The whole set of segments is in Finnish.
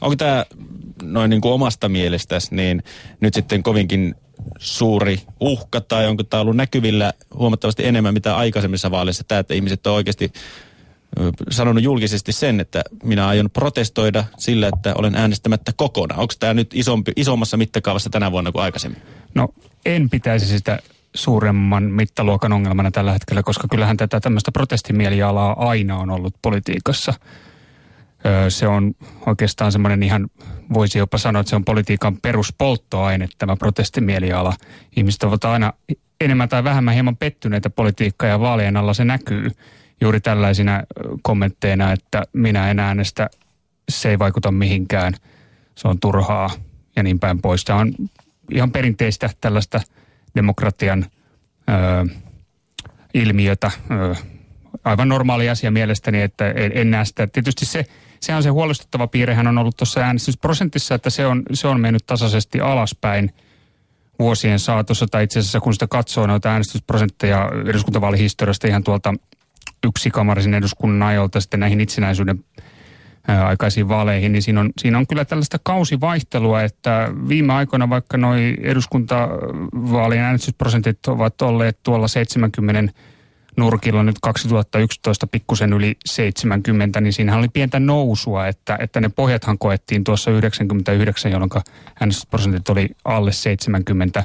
Onko tämä noin niin kuin omasta mielestäsi niin nyt sitten kovinkin suuri uhka tai onko tämä ollut näkyvillä huomattavasti enemmän mitä aikaisemmissa vaaleissa tämä, että ihmiset on oikeasti sanonut julkisesti sen, että minä aion protestoida sillä, että olen äänestämättä kokonaan. Onko tämä nyt isompi, isommassa mittakaavassa tänä vuonna kuin aikaisemmin? No en pitäisi sitä suuremman mittaluokan ongelmana tällä hetkellä, koska kyllähän tätä tämmöistä protestimielialaa aina on ollut politiikassa. Se on oikeastaan semmoinen ihan, voisi jopa sanoa, että se on politiikan peruspolttoaine, tämä protestimieliala. Ihmiset ovat aina enemmän tai vähemmän hieman pettyneitä politiikkaa ja vaalien alla se näkyy juuri tällaisina kommentteina, että minä en äänestä, se ei vaikuta mihinkään, se on turhaa ja niin päin pois. Tämä on ihan perinteistä tällaista demokratian ö, ilmiötä, ö, aivan normaali asia mielestäni, että en, näe sitä. Tietysti se, se on se huolestuttava piirrehän on ollut tuossa äänestysprosentissa, että se on, se on mennyt tasaisesti alaspäin vuosien saatossa, tai itse asiassa kun sitä katsoo noita äänestysprosentteja eduskuntavaalihistoriasta ihan tuolta yksikamarisen eduskunnan ajolta sitten näihin itsenäisyyden aikaisiin vaaleihin, niin siinä on, siinä on kyllä tällaista kausivaihtelua, että viime aikoina vaikka noi eduskuntavaalien äänestysprosentit ovat olleet tuolla 70 nurkilla nyt 2011 pikkusen yli 70, niin siinähän oli pientä nousua, että, että ne pohjathan koettiin tuossa 99, jolloin äänestysprosentit oli alle 70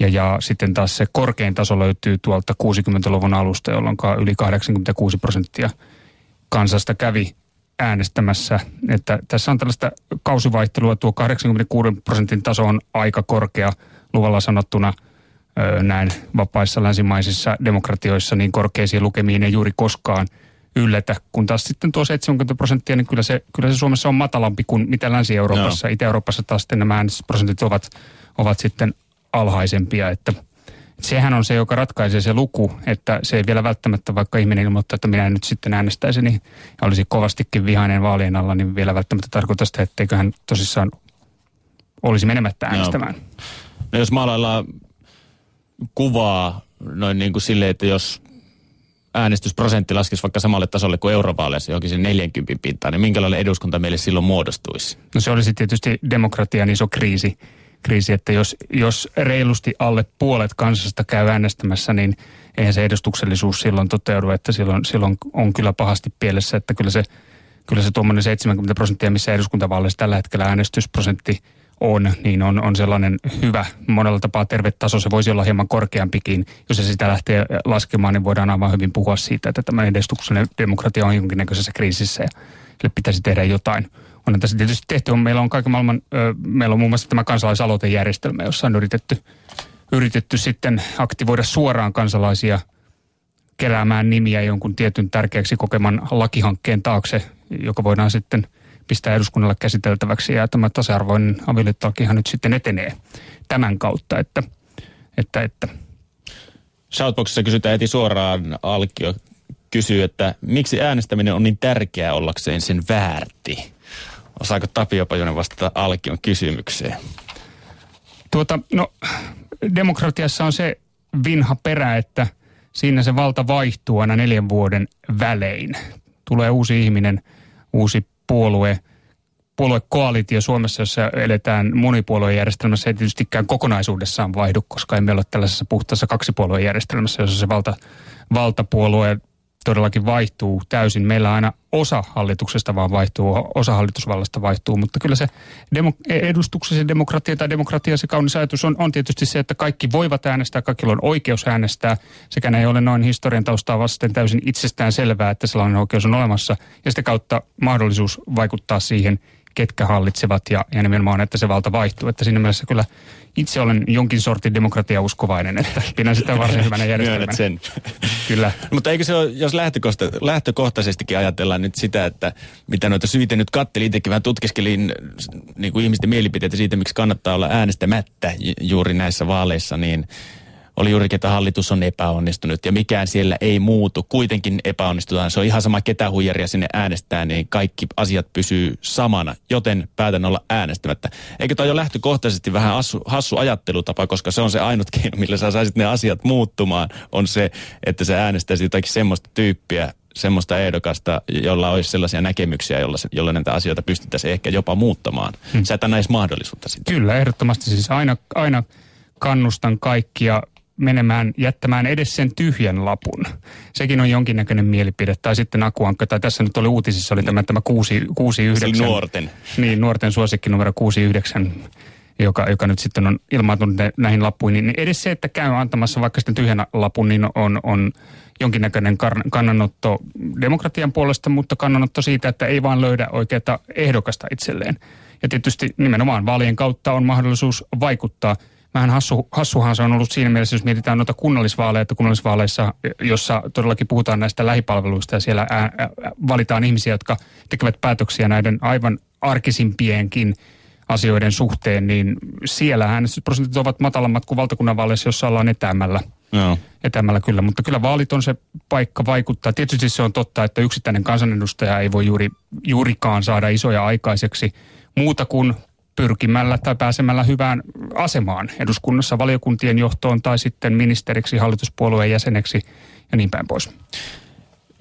ja, ja sitten taas se korkein taso löytyy tuolta 60-luvun alusta, jolloin yli 86 prosenttia kansasta kävi äänestämässä. Että tässä on tällaista kausivaihtelua. Tuo 86 prosentin taso on aika korkea luvalla sanottuna näin vapaissa länsimaisissa demokratioissa niin korkeisiin lukemiin ei juuri koskaan yllätä, kun taas sitten tuo 70 prosenttia, niin kyllä se, kyllä se Suomessa on matalampi kuin mitä Länsi-Euroopassa. No. Itä-Euroopassa taas sitten nämä äänestysprosentit ovat, ovat sitten alhaisempia, että sehän on se, joka ratkaisee se luku, että se ei vielä välttämättä, vaikka ihminen ilmoittaa, että minä nyt sitten äänestäisin niin, ja olisi kovastikin vihainen vaalien alla, niin vielä välttämättä tarkoita sitä, etteikö hän tosissaan olisi menemättä äänestämään. No, no jos maalaillaan kuvaa noin niin kuin silleen, että jos äänestysprosentti laskisi vaikka samalle tasolle kuin eurovaaleissa, johonkin sen 40 pintaan, niin minkälainen eduskunta meille silloin muodostuisi? No se olisi tietysti demokratian iso kriisi kriisi, että jos, jos reilusti alle puolet kansasta käy äänestämässä, niin eihän se edustuksellisuus silloin toteudu, että silloin, silloin on kyllä pahasti pielessä, että kyllä se, kyllä se tuommoinen 70 prosenttia, missä eduskuntavaaleissa tällä hetkellä äänestysprosentti on, niin on, on sellainen hyvä, monella tapaa terve taso. Se voisi olla hieman korkeampikin. Jos se sitä lähtee laskemaan, niin voidaan aivan hyvin puhua siitä, että tämä edustuksellinen demokratia on jonkinnäköisessä kriisissä ja sille pitäisi tehdä jotain on tässä tietysti tehty. Meillä on kaiken maailman, meillä on muun muassa tämä kansalaisaloitejärjestelmä, jossa on yritetty, yritetty sitten aktivoida suoraan kansalaisia keräämään nimiä jonkun tietyn tärkeäksi kokeman lakihankkeen taakse, joka voidaan sitten pistää eduskunnalle käsiteltäväksi. Ja tämä tasa-arvoinen avioliittolakihan nyt sitten etenee tämän kautta, että, että, että Shoutboxissa kysytään heti suoraan Alkio kysyy, että miksi äänestäminen on niin tärkeää ollakseen sen väärti? Osaako Tapio Pajunen vastata Alkion kysymykseen? Tuota, no, demokratiassa on se vinha perä, että siinä se valta vaihtuu aina neljän vuoden välein. Tulee uusi ihminen, uusi puolue, puoluekoalitio Suomessa, jossa eletään monipuoluejärjestelmässä, ei tietystikään kokonaisuudessaan vaihdu, koska emme ole tällaisessa puhtaassa kaksipuoluejärjestelmässä, jossa se valta, valtapuolue todellakin vaihtuu täysin. Meillä aina osa hallituksesta vaan vaihtuu, osa hallitusvallasta vaihtuu, mutta kyllä se demo, edustuksellisen demokratia tai demokratia se kaunis ajatus on, on tietysti se, että kaikki voivat äänestää, kaikilla on oikeus äänestää. Sekä ei ole noin historian taustaa vasten täysin itsestään selvää, että sellainen oikeus on olemassa ja sitä kautta mahdollisuus vaikuttaa siihen, ketkä hallitsevat ja, ja nimenomaan, että se valta vaihtuu. Että siinä mielessä kyllä itse olen jonkin sortin demokratiauskovainen, että pidän sitä varsin hyvänä järjestelmänä. sen. Kyllä. Mutta eikö se ole, jos lähtökohta, lähtökohtaisestikin ajatellaan nyt sitä, että mitä noita syitä nyt kattelin, itsekin vähän tutkiskelin niin kuin ihmisten mielipiteitä siitä, miksi kannattaa olla äänestämättä juuri näissä vaaleissa, niin oli juurikin, että hallitus on epäonnistunut ja mikään siellä ei muutu. Kuitenkin epäonnistutaan. Se on ihan sama, ketä huijaria sinne äänestää, niin kaikki asiat pysyy samana, joten päätän olla äänestämättä. Eikö toi jo lähtökohtaisesti vähän hassu, hassu ajattelutapa, koska se on se ainut keino, millä sä saisit ne asiat muuttumaan, on se, että sä äänestäisit jotakin semmoista tyyppiä semmoista ehdokasta, jolla olisi sellaisia näkemyksiä, jolla, jolla näitä asioita pystyttäisiin ehkä jopa muuttamaan. Hmm. Sä et anna edes mahdollisuutta sitä. Kyllä, ehdottomasti siis aina, aina kannustan kaikkia menemään, jättämään edes sen tyhjän lapun. Sekin on jonkinnäköinen mielipide. Tai sitten Akuankka, tai tässä nyt oli uutisissa, oli tämä, tämä 69. Se nuorten. Niin, nuorten suosikki numero 69 joka, joka nyt sitten on ilmaantunut näihin lappuihin, niin edes se, että käy antamassa vaikka sitten tyhjän lapun, niin on, on jonkinnäköinen kannanotto demokratian puolesta, mutta kannanotto siitä, että ei vaan löydä oikeaa ehdokasta itselleen. Ja tietysti nimenomaan vaalien kautta on mahdollisuus vaikuttaa – vähän hassu, hassuhan se on ollut siinä mielessä, jos mietitään noita kunnallisvaaleja, että kunnallisvaaleissa, jossa todellakin puhutaan näistä lähipalveluista ja siellä ää, ää, valitaan ihmisiä, jotka tekevät päätöksiä näiden aivan arkisimpienkin asioiden suhteen, niin siellä äänestysprosentit ovat matalammat kuin valtakunnan vaaleissa, jossa ollaan etäämällä. No. Etäämällä kyllä, mutta kyllä vaalit on se paikka vaikuttaa. Tietysti se on totta, että yksittäinen kansanedustaja ei voi juuri, juurikaan saada isoja aikaiseksi muuta kuin pyrkimällä tai pääsemällä hyvään asemaan eduskunnassa valiokuntien johtoon tai sitten ministeriksi, hallituspuolueen jäseneksi ja niin päin pois.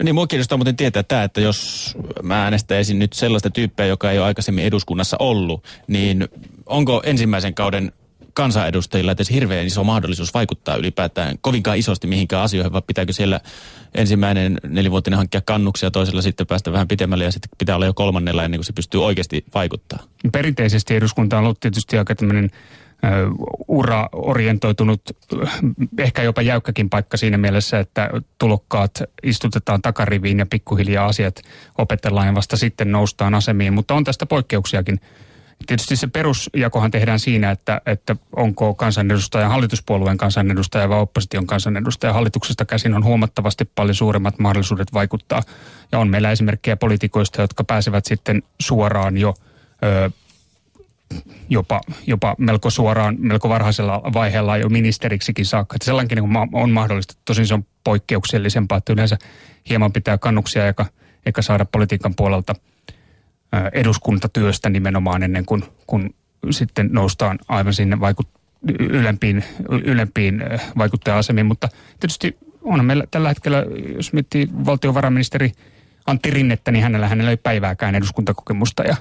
Niin, mua kiinnostaa muuten tietää tämä, että jos mä äänestäisin nyt sellaista tyyppiä, joka ei ole aikaisemmin eduskunnassa ollut, niin onko ensimmäisen kauden kansanedustajilla edes hirveän iso mahdollisuus vaikuttaa ylipäätään kovinkaan isosti mihinkään asioihin, vai pitääkö siellä ensimmäinen nelivuotinen hankkia kannuksia, toisella sitten päästä vähän pitemmälle ja sitten pitää olla jo kolmannella ennen kuin se pystyy oikeasti vaikuttaa? Perinteisesti eduskunta on ollut tietysti aika tämmöinen ura-orientoitunut, ehkä jopa jäykkäkin paikka siinä mielessä, että tulokkaat istutetaan takariviin ja pikkuhiljaa asiat opetellaan ja vasta sitten noustaan asemiin, mutta on tästä poikkeuksiakin. Tietysti se perusjakohan tehdään siinä, että, että onko kansanedustaja hallituspuolueen kansanedustaja vai opposition kansanedustaja. Hallituksesta käsin on huomattavasti paljon suuremmat mahdollisuudet vaikuttaa. Ja on meillä esimerkkejä poliitikoista, jotka pääsevät sitten suoraan jo ö, jopa, jopa melko suoraan, melko varhaisella vaiheella jo ministeriksikin saakka. Että sellainkin on mahdollista. Tosin se on poikkeuksellisempaa, että yleensä hieman pitää kannuksia eikä, eikä saada politiikan puolelta – eduskuntatyöstä nimenomaan ennen kuin kun sitten noustaan aivan sinne vaikut, ylempiin, ylempiin vaikuttaja-asemiin. Mutta tietysti onhan meillä tällä hetkellä, jos miettii valtiovarainministeri Antti Rinnettä, niin hänellä, hänellä ei päivääkään eduskuntakokemusta ja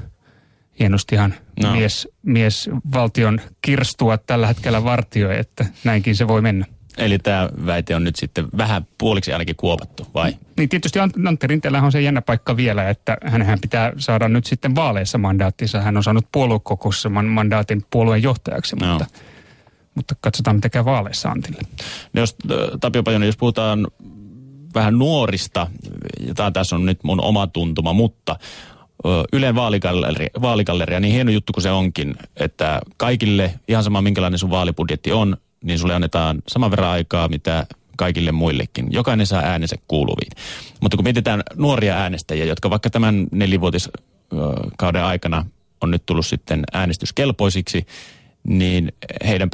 hienostihan no. mies, mies valtion kirstua tällä hetkellä vartioi, että näinkin se voi mennä. Eli tämä väite on nyt sitten vähän puoliksi ainakin kuopattu, vai? Niin tietysti Antti Rinteellä on se jännä paikka vielä, että hän pitää saada nyt sitten vaaleissa mandaattinsa. Hän on saanut puoluekokouksessa mandaatin puolueen johtajaksi, no. mutta, mutta katsotaan mitä käy vaaleissa Antille. No jos, Tapio Pajonen, jos puhutaan vähän nuorista, ja tämä tässä on nyt mun oma tuntuma, mutta Ylen vaaligalleria, vaaligalleria, niin hieno juttu kuin se onkin, että kaikille, ihan sama minkälainen sun vaalibudjetti on, niin sulle annetaan saman verran aikaa, mitä kaikille muillekin. Jokainen saa äänensä kuuluviin. Mutta kun mietitään nuoria äänestäjiä, jotka vaikka tämän nelivuotiskauden aikana on nyt tullut sitten äänestyskelpoisiksi, niin heidän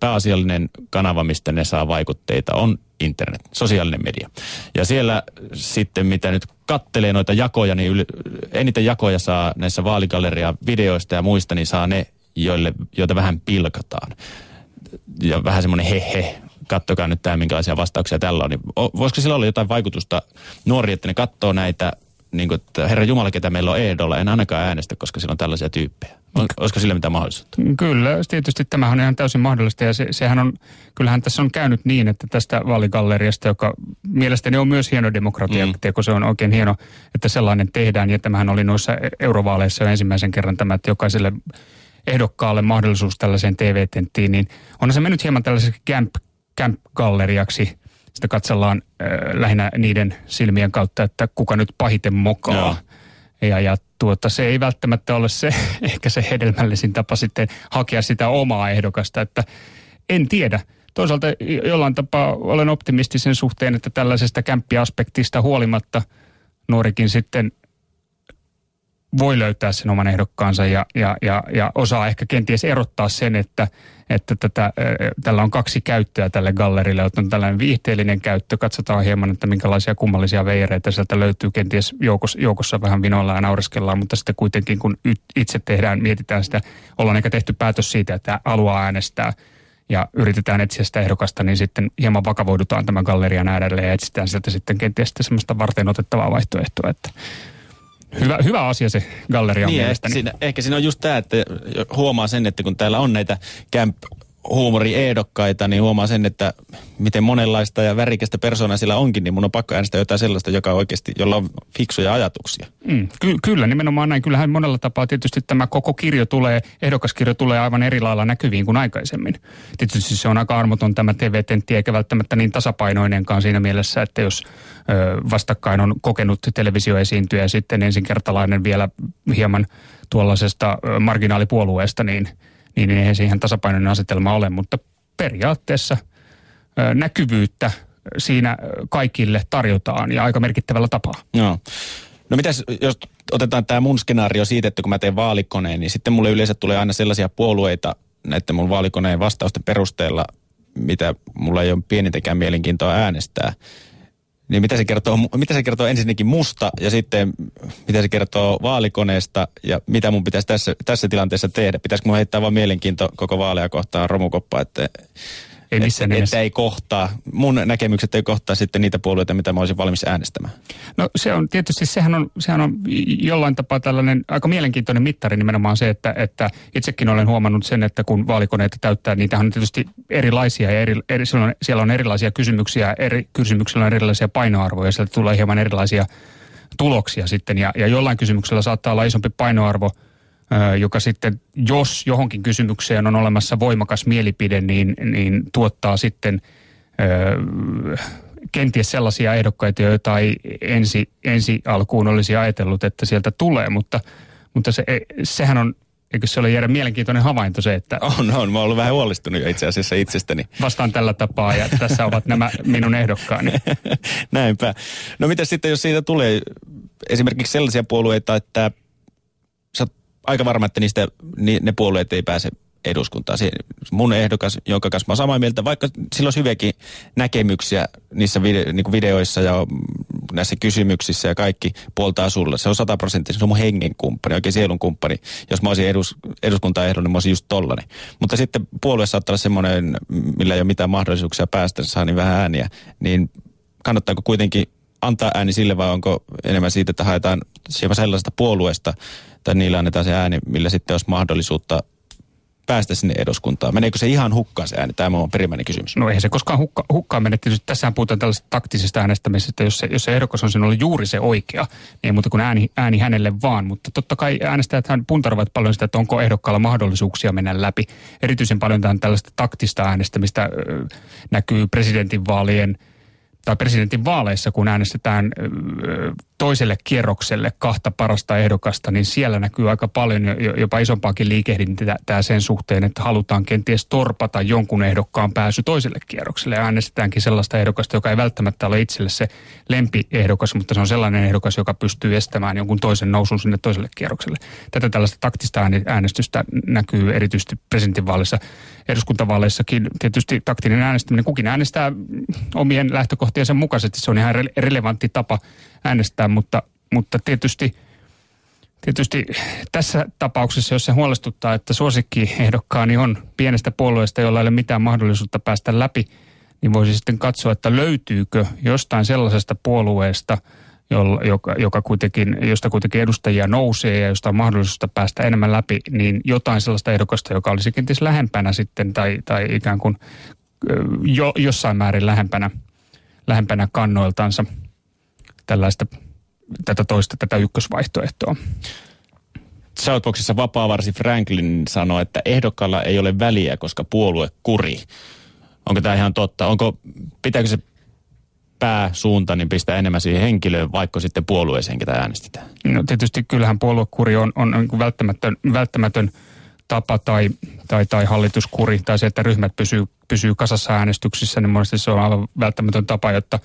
pääasiallinen kanava, mistä ne saa vaikutteita, on internet, sosiaalinen media. Ja siellä sitten, mitä nyt kattelee noita jakoja, niin yli, eniten jakoja saa näissä vaaligalleria videoista ja muista, niin saa ne, joille, joita vähän pilkataan ja vähän semmoinen he he, kattokaa nyt tämä, minkälaisia vastauksia tällä on. Niin voisiko sillä olla jotain vaikutusta nuori, että ne katsoo näitä, niin kuin, että herra Jumala, ketä meillä on ehdolla, en ainakaan äänestä, koska sillä on tällaisia tyyppejä. Olisiko sillä mitään mahdollisuutta? Kyllä, tietysti tämä on ihan täysin mahdollista ja se, sehän on, kyllähän tässä on käynyt niin, että tästä vaaligalleriasta, joka mielestäni on myös hieno demokratia, mm. teko, se on oikein hieno, että sellainen tehdään ja tämähän oli noissa eurovaaleissa jo ensimmäisen kerran tämä, että jokaiselle ehdokkaalle mahdollisuus tällaiseen TV-tenttiin, niin on se mennyt hieman tällaiseksi camp, camp-galleriaksi. Sitä katsellaan äh, lähinnä niiden silmien kautta, että kuka nyt pahiten mokaa. Joo. Ja, ja tuota, se ei välttämättä ole se, ehkä se hedelmällisin tapa sitten hakea sitä omaa ehdokasta, että en tiedä. Toisaalta jollain tapaa olen optimistisen suhteen, että tällaisesta kämppiaspektista huolimatta nuorikin sitten voi löytää sen oman ehdokkaansa ja, ja, ja, ja osaa ehkä kenties erottaa sen, että, että tätä, tällä on kaksi käyttöä tälle gallerille. On tällainen viihteellinen käyttö. Katsotaan hieman, että minkälaisia kummallisia veireitä sieltä löytyy. Kenties joukossa, joukossa vähän vinoilla ja naureskellaan, mutta sitten kuitenkin kun itse tehdään, mietitään sitä, ollaan ehkä tehty päätös siitä, että haluaa äänestää ja yritetään etsiä sitä ehdokasta, niin sitten hieman vakavoidutaan tämän gallerian äärelle ja etsitään sieltä sitten kenties sitten semmoista varten otettavaa vaihtoehtoa, että Hyvä, hyvä asia se galleria niin, mielestäni. Ehkä siinä, ehkä siinä on just tämä, että huomaa sen, että kun täällä on näitä camp huumoriehdokkaita, niin huomaa sen, että miten monenlaista ja värikästä persoonaa sillä onkin, niin mun on pakko äänestää jotain sellaista, joka oikeasti, jolla on fiksuja ajatuksia. Mm, ky- kyllä, nimenomaan näin. Kyllähän monella tapaa tietysti tämä koko kirjo tulee, ehdokaskirjo tulee aivan eri lailla näkyviin kuin aikaisemmin. Tietysti se on aika armoton tämä TV-tentti, eikä välttämättä niin tasapainoinenkaan siinä mielessä, että jos ö, vastakkain on kokenut televisioesiintyjä ja sitten ensinkertalainen vielä hieman tuollaisesta marginaalipuolueesta, niin – niin eihän siihen tasapainoinen asetelma ole, mutta periaatteessa näkyvyyttä siinä kaikille tarjotaan ja aika merkittävällä tapaa. No. No mitäs, jos otetaan tämä mun skenaario siitä, että kun mä teen vaalikoneen, niin sitten mulle yleensä tulee aina sellaisia puolueita näiden mun vaalikoneen vastausten perusteella, mitä mulla ei ole pienintäkään mielenkiintoa äänestää. Niin mitä se, kertoo, mitä se kertoo ensinnäkin musta ja sitten mitä se kertoo vaalikoneesta ja mitä mun pitäisi tässä, tässä tilanteessa tehdä? Pitäisikö mun heittää vaan mielenkiinto koko vaalia kohtaan romukoppa, että ei missään että, että ei kohtaa, mun näkemykset ei kohtaa sitten niitä puolueita, mitä mä olisin valmis äänestämään. No se on tietysti, sehän on, sehän on jollain tapaa tällainen aika mielenkiintoinen mittari nimenomaan se, että, että itsekin olen huomannut sen, että kun vaalikoneita täyttää, niitä on tietysti erilaisia ja eri, eri, siellä, on, siellä on erilaisia kysymyksiä, eri kysymyksillä on erilaisia painoarvoja, sieltä tulee hieman erilaisia tuloksia sitten. Ja, ja jollain kysymyksellä saattaa olla isompi painoarvo – joka sitten, jos johonkin kysymykseen on olemassa voimakas mielipide, niin, niin tuottaa sitten kenties sellaisia ehdokkaita, joita ei ensi, ensi alkuun olisi ajatellut, että sieltä tulee, mutta, mutta se, sehän on Eikö se ole jäädä mielenkiintoinen havainto se, että... On, on. Mä oon ollut vähän huolestunut jo itse asiassa itsestäni. Vastaan tällä tapaa ja tässä ovat nämä minun ehdokkaani. Näinpä. No mitä sitten, jos siitä tulee esimerkiksi sellaisia puolueita, että aika varma, että niistä ne puolueet ei pääse eduskuntaan. Se mun ehdokas, jonka kanssa mä samaa mieltä, vaikka sillä olisi hyviäkin näkemyksiä niissä video, niin videoissa ja näissä kysymyksissä ja kaikki puoltaa sulle. Se on sataprosenttisesti, se on mun hengen kumppani, oikein sielun kumppani. Jos mä olisin edus, eduskuntaehdon, niin mä olisin just tollani. Mutta sitten puolue saattaa olla semmoinen, millä ei ole mitään mahdollisuuksia päästä, saa niin vähän ääniä, niin kannattaako kuitenkin antaa ääni sille vai onko enemmän siitä, että haetaan sellaisesta puolueesta, tai niillä annetaan se ääni, millä sitten olisi mahdollisuutta päästä sinne eduskuntaan. Meneekö se ihan hukkaan se ääni? Tämä on perimmäinen kysymys. No eihän se koskaan hukka, hukkaan mene. Tietysti tässähän puhutaan tällaisesta taktisesta äänestämisestä. Jos se, jos se ehdokas on sinulle juuri se oikea, niin ei muuta kuin ääni, ääni hänelle vaan. Mutta totta kai äänestäjät puntarovat paljon sitä, että onko ehdokkaalla mahdollisuuksia mennä läpi. Erityisen paljon tällaista taktista äänestämistä näkyy presidentinvaalien – tai presidentin vaaleissa, kun äänestetään toiselle kierrokselle kahta parasta ehdokasta, niin siellä näkyy aika paljon jopa isompaakin liikehdintää sen suhteen, että halutaan kenties torpata jonkun ehdokkaan pääsy toiselle kierrokselle. Ja äänestetäänkin sellaista ehdokasta, joka ei välttämättä ole itselle se lempiehdokas, mutta se on sellainen ehdokas, joka pystyy estämään jonkun toisen nousun sinne toiselle kierrokselle. Tätä tällaista taktista äänestystä näkyy erityisesti presidentinvaaleissa. Eduskuntavaaleissakin tietysti taktinen äänestäminen, kukin äänestää omien lähtökohtiensa mukaisesti. Se on ihan relevantti tapa äänestää, mutta, mutta tietysti, tietysti tässä tapauksessa, jos se huolestuttaa, että suosikkiehdokkaani on pienestä puolueesta, jolla ei ole mitään mahdollisuutta päästä läpi, niin voisi sitten katsoa, että löytyykö jostain sellaisesta puolueesta, joka, joka kuitenkin, josta kuitenkin edustajia nousee ja josta on mahdollisuutta päästä enemmän läpi, niin jotain sellaista ehdokasta, joka olisi kenties lähempänä sitten tai, tai ikään kuin jo, jossain määrin lähempänä, lähempänä kannoiltansa – tällaista, tätä toista, tätä ykkösvaihtoehtoa. Southboxissa vapaavarsi Franklin sanoi, että ehdokkaalla ei ole väliä, koska puolue kuri. Onko tämä ihan totta? Onko, pitääkö se pääsuunta, niin pistää enemmän siihen henkilöön, vaikka sitten puolueeseen, ketä äänestetään? No tietysti kyllähän puoluekuri on, on välttämätön, välttämätön tapa tai, tai, tai hallituskuri tai se, että ryhmät pysyy, pysyy kasassa äänestyksissä, niin monesti se on aivan välttämätön tapa, jotta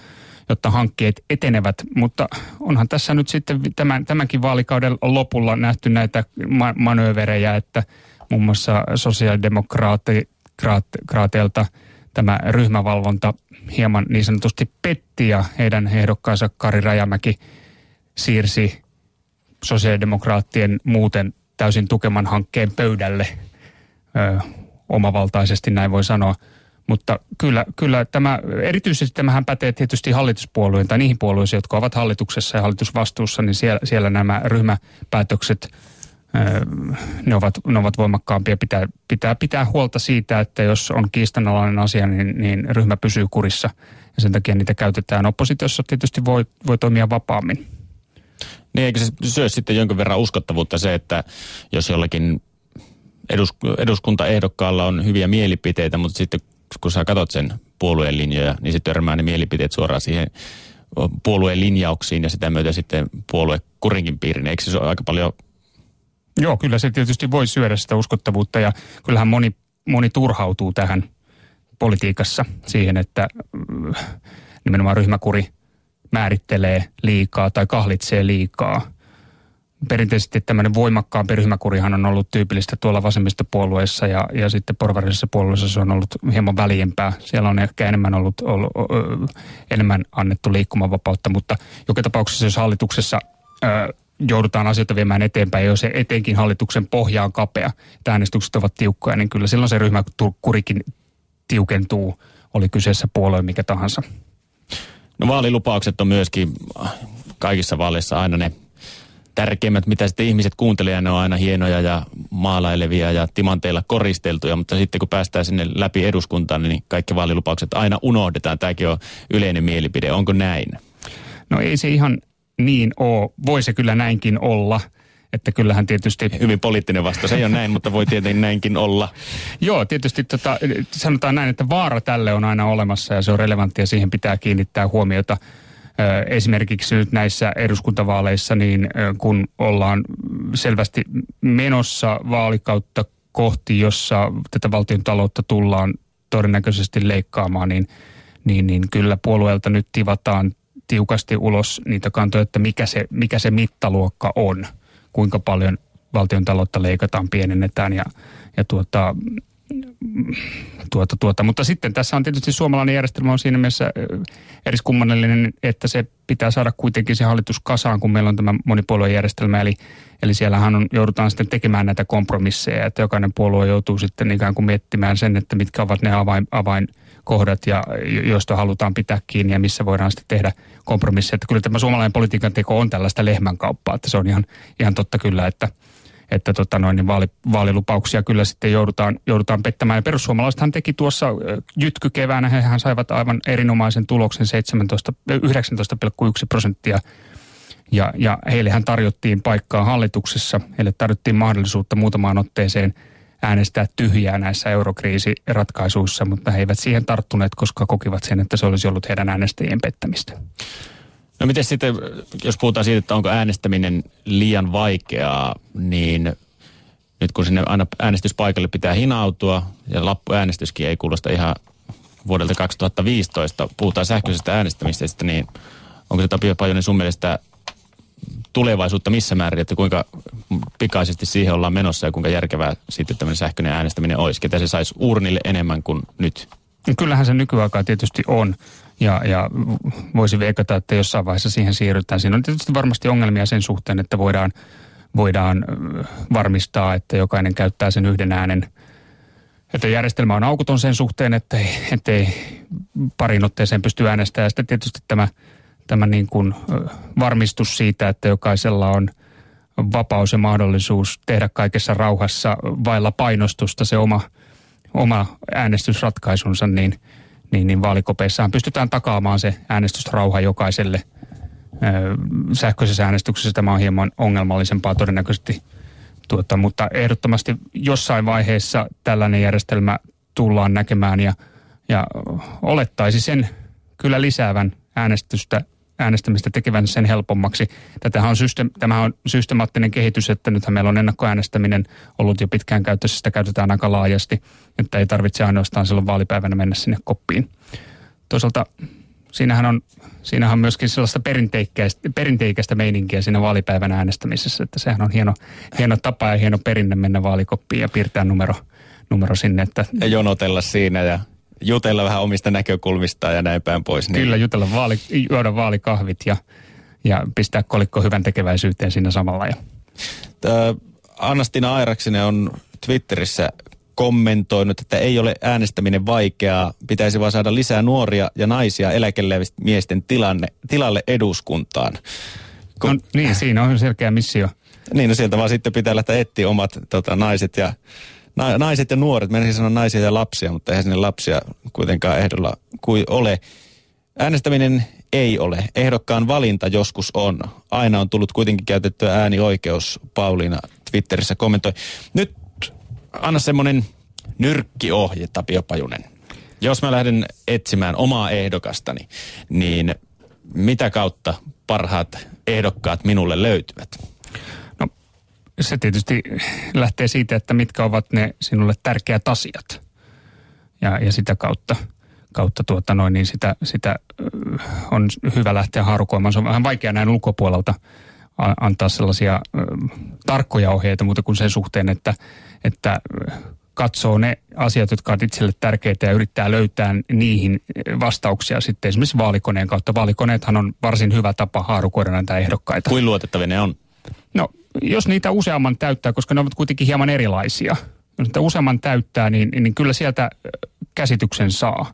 jotta hankkeet etenevät. Mutta onhan tässä nyt sitten tämän, tämänkin vaalikauden lopulla nähty näitä ma- manööverejä, että muun muassa sosiaalidemokraateilta tämä ryhmävalvonta hieman niin sanotusti petti ja heidän ehdokkaansa Kari Rajamäki siirsi sosiaalidemokraattien muuten täysin tukeman hankkeen pöydälle. Ö, omavaltaisesti, näin voi sanoa. Mutta kyllä, kyllä tämä, erityisesti tämähän pätee tietysti hallituspuolueen tai niihin puolueisiin, jotka ovat hallituksessa ja hallitusvastuussa, niin siellä, siellä nämä ryhmäpäätökset, ne ovat, ne ovat voimakkaampia. Pitää, pitää pitää huolta siitä, että jos on kiistanalainen asia, niin, niin ryhmä pysyy kurissa ja sen takia niitä käytetään. Oppositiossa tietysti voi, voi toimia vapaammin. Niin eikö se syö sitten jonkin verran uskottavuutta se, että jos jollakin edus, eduskuntaehdokkaalla on hyviä mielipiteitä, mutta sitten kun sä katsot sen puolueen linjoja, niin se törmää ne mielipiteet suoraan siihen puolueen linjauksiin ja sitä myötä sitten puolue kurinkin piirin. Eikö se ole aika paljon... Joo, kyllä se tietysti voi syödä sitä uskottavuutta ja kyllähän moni, moni turhautuu tähän politiikassa siihen, että äh, nimenomaan ryhmäkuri määrittelee liikaa tai kahlitsee liikaa – perinteisesti tämmöinen voimakkaampi ryhmäkurihan on ollut tyypillistä tuolla vasemmistopuolueessa ja, ja sitten porvarisessa puolueessa se on ollut hieman väljempää. Siellä on ehkä enemmän ollut, ollut enemmän annettu liikkumavapautta, mutta joka tapauksessa jos hallituksessa ö, joudutaan asioita viemään eteenpäin, jos se etenkin hallituksen pohja on kapea, että äänestykset ovat tiukkoja, niin kyllä silloin se ryhmäkurikin tiukentuu, oli kyseessä puolue mikä tahansa. No vaalilupaukset on myöskin kaikissa vaaleissa aina ne tärkeimmät, mitä sitten ihmiset kuuntelee, ne on aina hienoja ja maalailevia ja timanteilla koristeltuja, mutta sitten kun päästään sinne läpi eduskuntaan, niin kaikki vaalilupaukset aina unohdetaan. Tämäkin on yleinen mielipide. Onko näin? No ei se ihan niin ole. Voi se kyllä näinkin olla. Että kyllähän tietysti... Hyvin poliittinen vastaus. Ei ole näin, mutta voi tietenkin näinkin olla. Joo, tietysti tota, sanotaan näin, että vaara tälle on aina olemassa ja se on relevanttia ja siihen pitää kiinnittää huomiota. Esimerkiksi nyt näissä eduskuntavaaleissa, niin kun ollaan selvästi menossa vaalikautta kohti, jossa tätä valtion taloutta tullaan todennäköisesti leikkaamaan, niin, niin, niin kyllä puolueelta nyt tivataan tiukasti ulos niitä kantoja, että mikä se, mikä se mittaluokka on, kuinka paljon valtion taloutta leikataan, pienennetään ja, ja tuota, tuota, tuota. Mutta sitten tässä on tietysti suomalainen järjestelmä on siinä mielessä eriskummallinen, että se pitää saada kuitenkin se hallitus kasaan, kun meillä on tämä monipuoluejärjestelmä. Eli, eli siellähän on, joudutaan sitten tekemään näitä kompromisseja, että jokainen puolue joutuu sitten ikään kuin miettimään sen, että mitkä ovat ne avain, avainkohdat, ja, joista halutaan pitää kiinni ja missä voidaan sitten tehdä kompromisseja. Että kyllä tämä suomalainen politiikan teko on tällaista lehmänkauppaa, että se on ihan, ihan totta kyllä, että – että tota noin, niin vaali, vaalilupauksia kyllä sitten joudutaan, joudutaan pettämään. Ja perussuomalaisethan teki tuossa jytky keväänä, hehän saivat aivan erinomaisen tuloksen 17, 19,1 prosenttia ja, ja heillehän tarjottiin paikkaa hallituksessa. Heille tarjottiin mahdollisuutta muutamaan otteeseen äänestää tyhjää näissä eurokriisiratkaisuissa, mutta he eivät siihen tarttuneet, koska kokivat sen, että se olisi ollut heidän äänestäjien pettämistä. No miten sitten, jos puhutaan siitä, että onko äänestäminen liian vaikeaa, niin nyt kun sinne aina äänestyspaikalle pitää hinautua ja lappuäänestyskin ei kuulosta ihan vuodelta 2015, puhutaan sähköisestä äänestämisestä, niin onko se Tapio Pajonen sun mielestä tulevaisuutta missä määrin, että kuinka pikaisesti siihen ollaan menossa ja kuinka järkevää sitten tämmöinen sähköinen äänestäminen olisi, ketä se saisi urnille enemmän kuin nyt? Kyllähän se nykyaikaa tietysti on ja, ja voisi veikata, että jossain vaiheessa siihen siirrytään. Siinä on tietysti varmasti ongelmia sen suhteen, että voidaan, voidaan varmistaa, että jokainen käyttää sen yhden äänen. Että järjestelmä on aukoton sen suhteen, että ei, ettei parin otteeseen pysty äänestämään. Ja sitten tietysti tämä, tämä niin kuin varmistus siitä, että jokaisella on vapaus ja mahdollisuus tehdä kaikessa rauhassa vailla painostusta se oma, oma äänestysratkaisunsa, niin – niin, niin vaalikopeissahan pystytään takaamaan se äänestysrauha jokaiselle. Sähköisessä äänestyksessä tämä on hieman ongelmallisempaa todennäköisesti, tuota, mutta ehdottomasti jossain vaiheessa tällainen järjestelmä tullaan näkemään ja, ja olettaisi sen kyllä lisäävän äänestystä äänestämistä tekevän sen helpommaksi. Tätähän on syste- tämä on systemaattinen kehitys, että nythän meillä on ennakkoäänestäminen ollut jo pitkään käytössä, sitä käytetään aika laajasti, että ei tarvitse ainoastaan silloin vaalipäivänä mennä sinne koppiin. Toisaalta siinähän on, siinähän on myöskin sellaista perinteikäistä, perinteikäistä meininkiä siinä vaalipäivän äänestämisessä, että sehän on hieno, hieno tapa ja hieno perinne mennä vaalikoppiin ja piirtää numero, numero sinne. Että... Ja jonotella siinä ja jutella vähän omista näkökulmistaan ja näin päin pois. Niin. Kyllä, jutella vaali, juoda vaalikahvit ja, ja pistää kolikko hyvän tekeväisyyteen siinä samalla. Ja. Anastina Airaksinen on Twitterissä kommentoinut, että ei ole äänestäminen vaikeaa, pitäisi vaan saada lisää nuoria ja naisia eläkeläismiesten tilanne, tilalle eduskuntaan. Kun, no, niin, siinä on selkeä missio. Niin, no sieltä vaan sitten pitää lähteä etsiä omat tota, naiset ja na, naiset ja nuoret. Menisin sanoa naisia ja lapsia, mutta eihän sinne lapsia kuitenkaan ehdolla kuin ole. Äänestäminen ei ole. Ehdokkaan valinta joskus on. Aina on tullut kuitenkin käytettyä äänioikeus, Pauliina Twitterissä kommentoi. Nyt anna semmoinen nyrkkiohje, Tapio Pajunen. Jos mä lähden etsimään omaa ehdokastani, niin mitä kautta parhaat ehdokkaat minulle löytyvät? Se tietysti lähtee siitä, että mitkä ovat ne sinulle tärkeät asiat. Ja, ja sitä kautta, kautta tuota noin, niin sitä, sitä on hyvä lähteä harukoimaan. Se on vähän vaikea näin ulkopuolelta antaa sellaisia tarkkoja ohjeita muuta kuin sen suhteen, että, että katsoo ne asiat, jotka ovat itselle tärkeitä ja yrittää löytää niihin vastauksia sitten esimerkiksi vaalikoneen kautta. Vaalikoneethan on varsin hyvä tapa haarukoida näitä ehdokkaita. Kuin luotettavia ne on? Jos niitä useamman täyttää, koska ne ovat kuitenkin hieman erilaisia. Jos niitä useamman täyttää, niin, niin kyllä sieltä käsityksen saa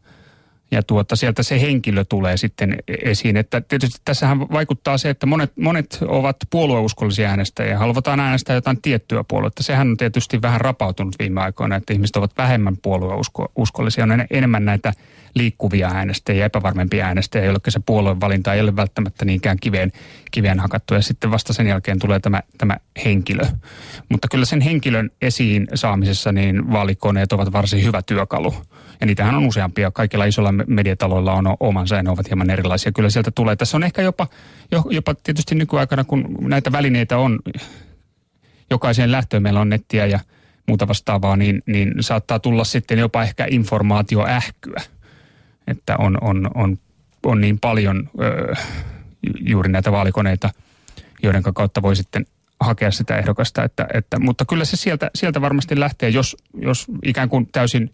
ja tuota, sieltä se henkilö tulee sitten esiin. Että tietysti tässähän vaikuttaa se, että monet, monet ovat puolueuskollisia äänestäjiä ja haluavat äänestää jotain tiettyä puoluetta. Sehän on tietysti vähän rapautunut viime aikoina, että ihmiset ovat vähemmän puolueuskollisia, on enemmän näitä liikkuvia äänestäjiä, epävarmempia äänestäjiä, joille se puolueen valinta ei ole välttämättä niinkään kiveen, kiveen hakattu. Ja sitten vasta sen jälkeen tulee tämä, tämä henkilö. Mutta kyllä sen henkilön esiin saamisessa niin vaalikoneet ovat varsin hyvä työkalu. Ja niitähän on useampia. Kaikilla isolla mediataloilla on omansa ja ne ovat hieman erilaisia. Kyllä sieltä tulee. Tässä on ehkä jopa, jopa tietysti nykyaikana, kun näitä välineitä on jokaiseen lähtöön meillä on nettiä ja muuta vastaavaa, niin, niin saattaa tulla sitten jopa ehkä informaatioähkyä että on, on, on, on niin paljon ö, juuri näitä vaalikoneita, joiden kautta voi sitten hakea sitä ehdokasta. Että, että, mutta kyllä se sieltä, sieltä varmasti lähtee, jos, jos ikään kuin täysin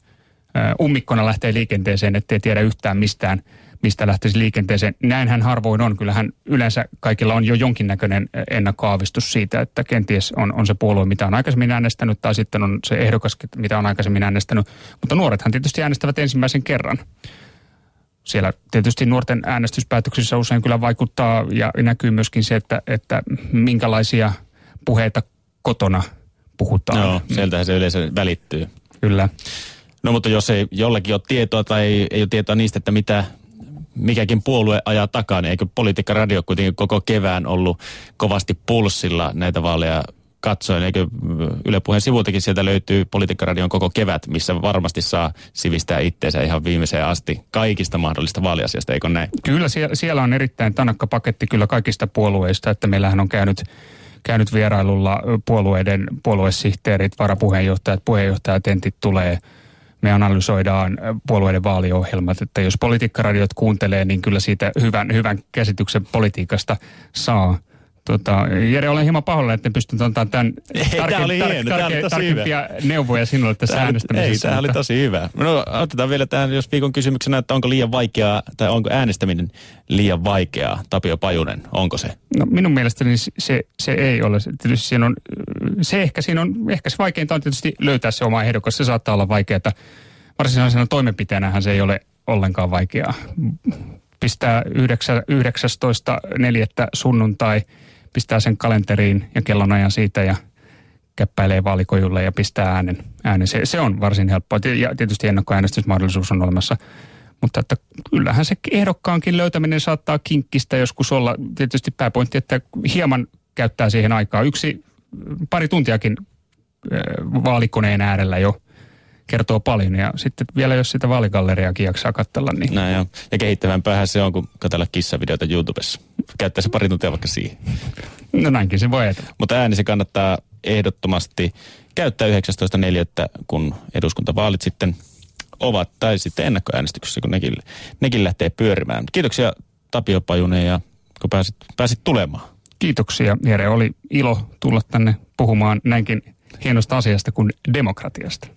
ummikkona lähtee liikenteeseen, ettei tiedä yhtään mistään, mistä lähtisi liikenteeseen. Näinhän harvoin on. Kyllähän yleensä kaikilla on jo jonkinnäköinen ennakkoaavistus siitä, että kenties on, on se puolue, mitä on aikaisemmin äänestänyt, tai sitten on se ehdokas, mitä on aikaisemmin äänestänyt. Mutta nuorethan tietysti äänestävät ensimmäisen kerran siellä tietysti nuorten äänestyspäätöksissä usein kyllä vaikuttaa ja näkyy myöskin se, että, että minkälaisia puheita kotona puhutaan. Joo, sieltähän se yleensä välittyy. Kyllä. No mutta jos ei jollakin ole tietoa tai ei, ei ole tietoa niistä, että mitä mikäkin puolue ajaa takaa, niin eikö Politiikka Radio kuitenkin koko kevään ollut kovasti pulssilla näitä vaaleja katsoin, eikö Yle Puheen sivultakin sieltä löytyy Politiikkaradion koko kevät, missä varmasti saa sivistää itseensä ihan viimeiseen asti kaikista mahdollista vaaliasiasta, eikö näin? Kyllä, siellä, siellä on erittäin tanakka paketti kyllä kaikista puolueista, että meillähän on käynyt käynyt vierailulla puolueiden puoluesihteerit, varapuheenjohtajat, puheenjohtajat, entit tulee. Me analysoidaan puolueiden vaaliohjelmat, että jos politiikkaradiot kuuntelee, niin kyllä siitä hyvän, hyvän käsityksen politiikasta saa. Tota, Jere, olen hieman pahoilla, että en pystynyt antamaan tämän tarkempia neuvoja sinulle tässä tämä äänestämisessä. Ei, tämä oli tosi hyvä. No, otetaan vielä tähän, jos viikon kysymyksenä, että onko liian vaikeaa, tai onko äänestäminen liian vaikeaa, Tapio Pajunen, onko se? No minun mielestäni se, se ei ole. Tietysti siinä on, se ehkä siinä on, ehkä se vaikeinta on tietysti löytää se oma ehdokas, se saattaa olla vaikeaa. Varsinaisena toimenpiteenähän se ei ole ollenkaan vaikeaa. Pistää 19.4. sunnuntai pistää sen kalenteriin ja kellonajan siitä ja käppäilee vaalikojulle ja pistää äänen. äänen. Se, se on varsin helppoa. Ja tietysti ennakkoäänestysmahdollisuus on olemassa. Mutta että kyllähän se ehdokkaankin löytäminen saattaa kinkkistä joskus olla. Tietysti pääpointti, että hieman käyttää siihen aikaa. Yksi, pari tuntiakin vaalikoneen äärellä jo kertoo paljon. Ja sitten vielä jos sitä vaaligalleriakin jaksaa katsella, niin... Näin jo. Ja kehittävämpäähän se on, kun katsella kissavideoita YouTubessa. Käyttää se pari tuntia vaikka siihen. No näinkin se voi ajatella. Mutta ääni se kannattaa ehdottomasti käyttää 19.4. kun eduskuntavaalit sitten ovat, tai sitten ennakkoäänestyksessä, kun nekin, nekin lähtee pyörimään. Kiitoksia Tapio Pajunen ja kun pääsit, pääsit tulemaan. Kiitoksia Jere, oli ilo tulla tänne puhumaan näinkin hienosta asiasta kuin demokratiasta.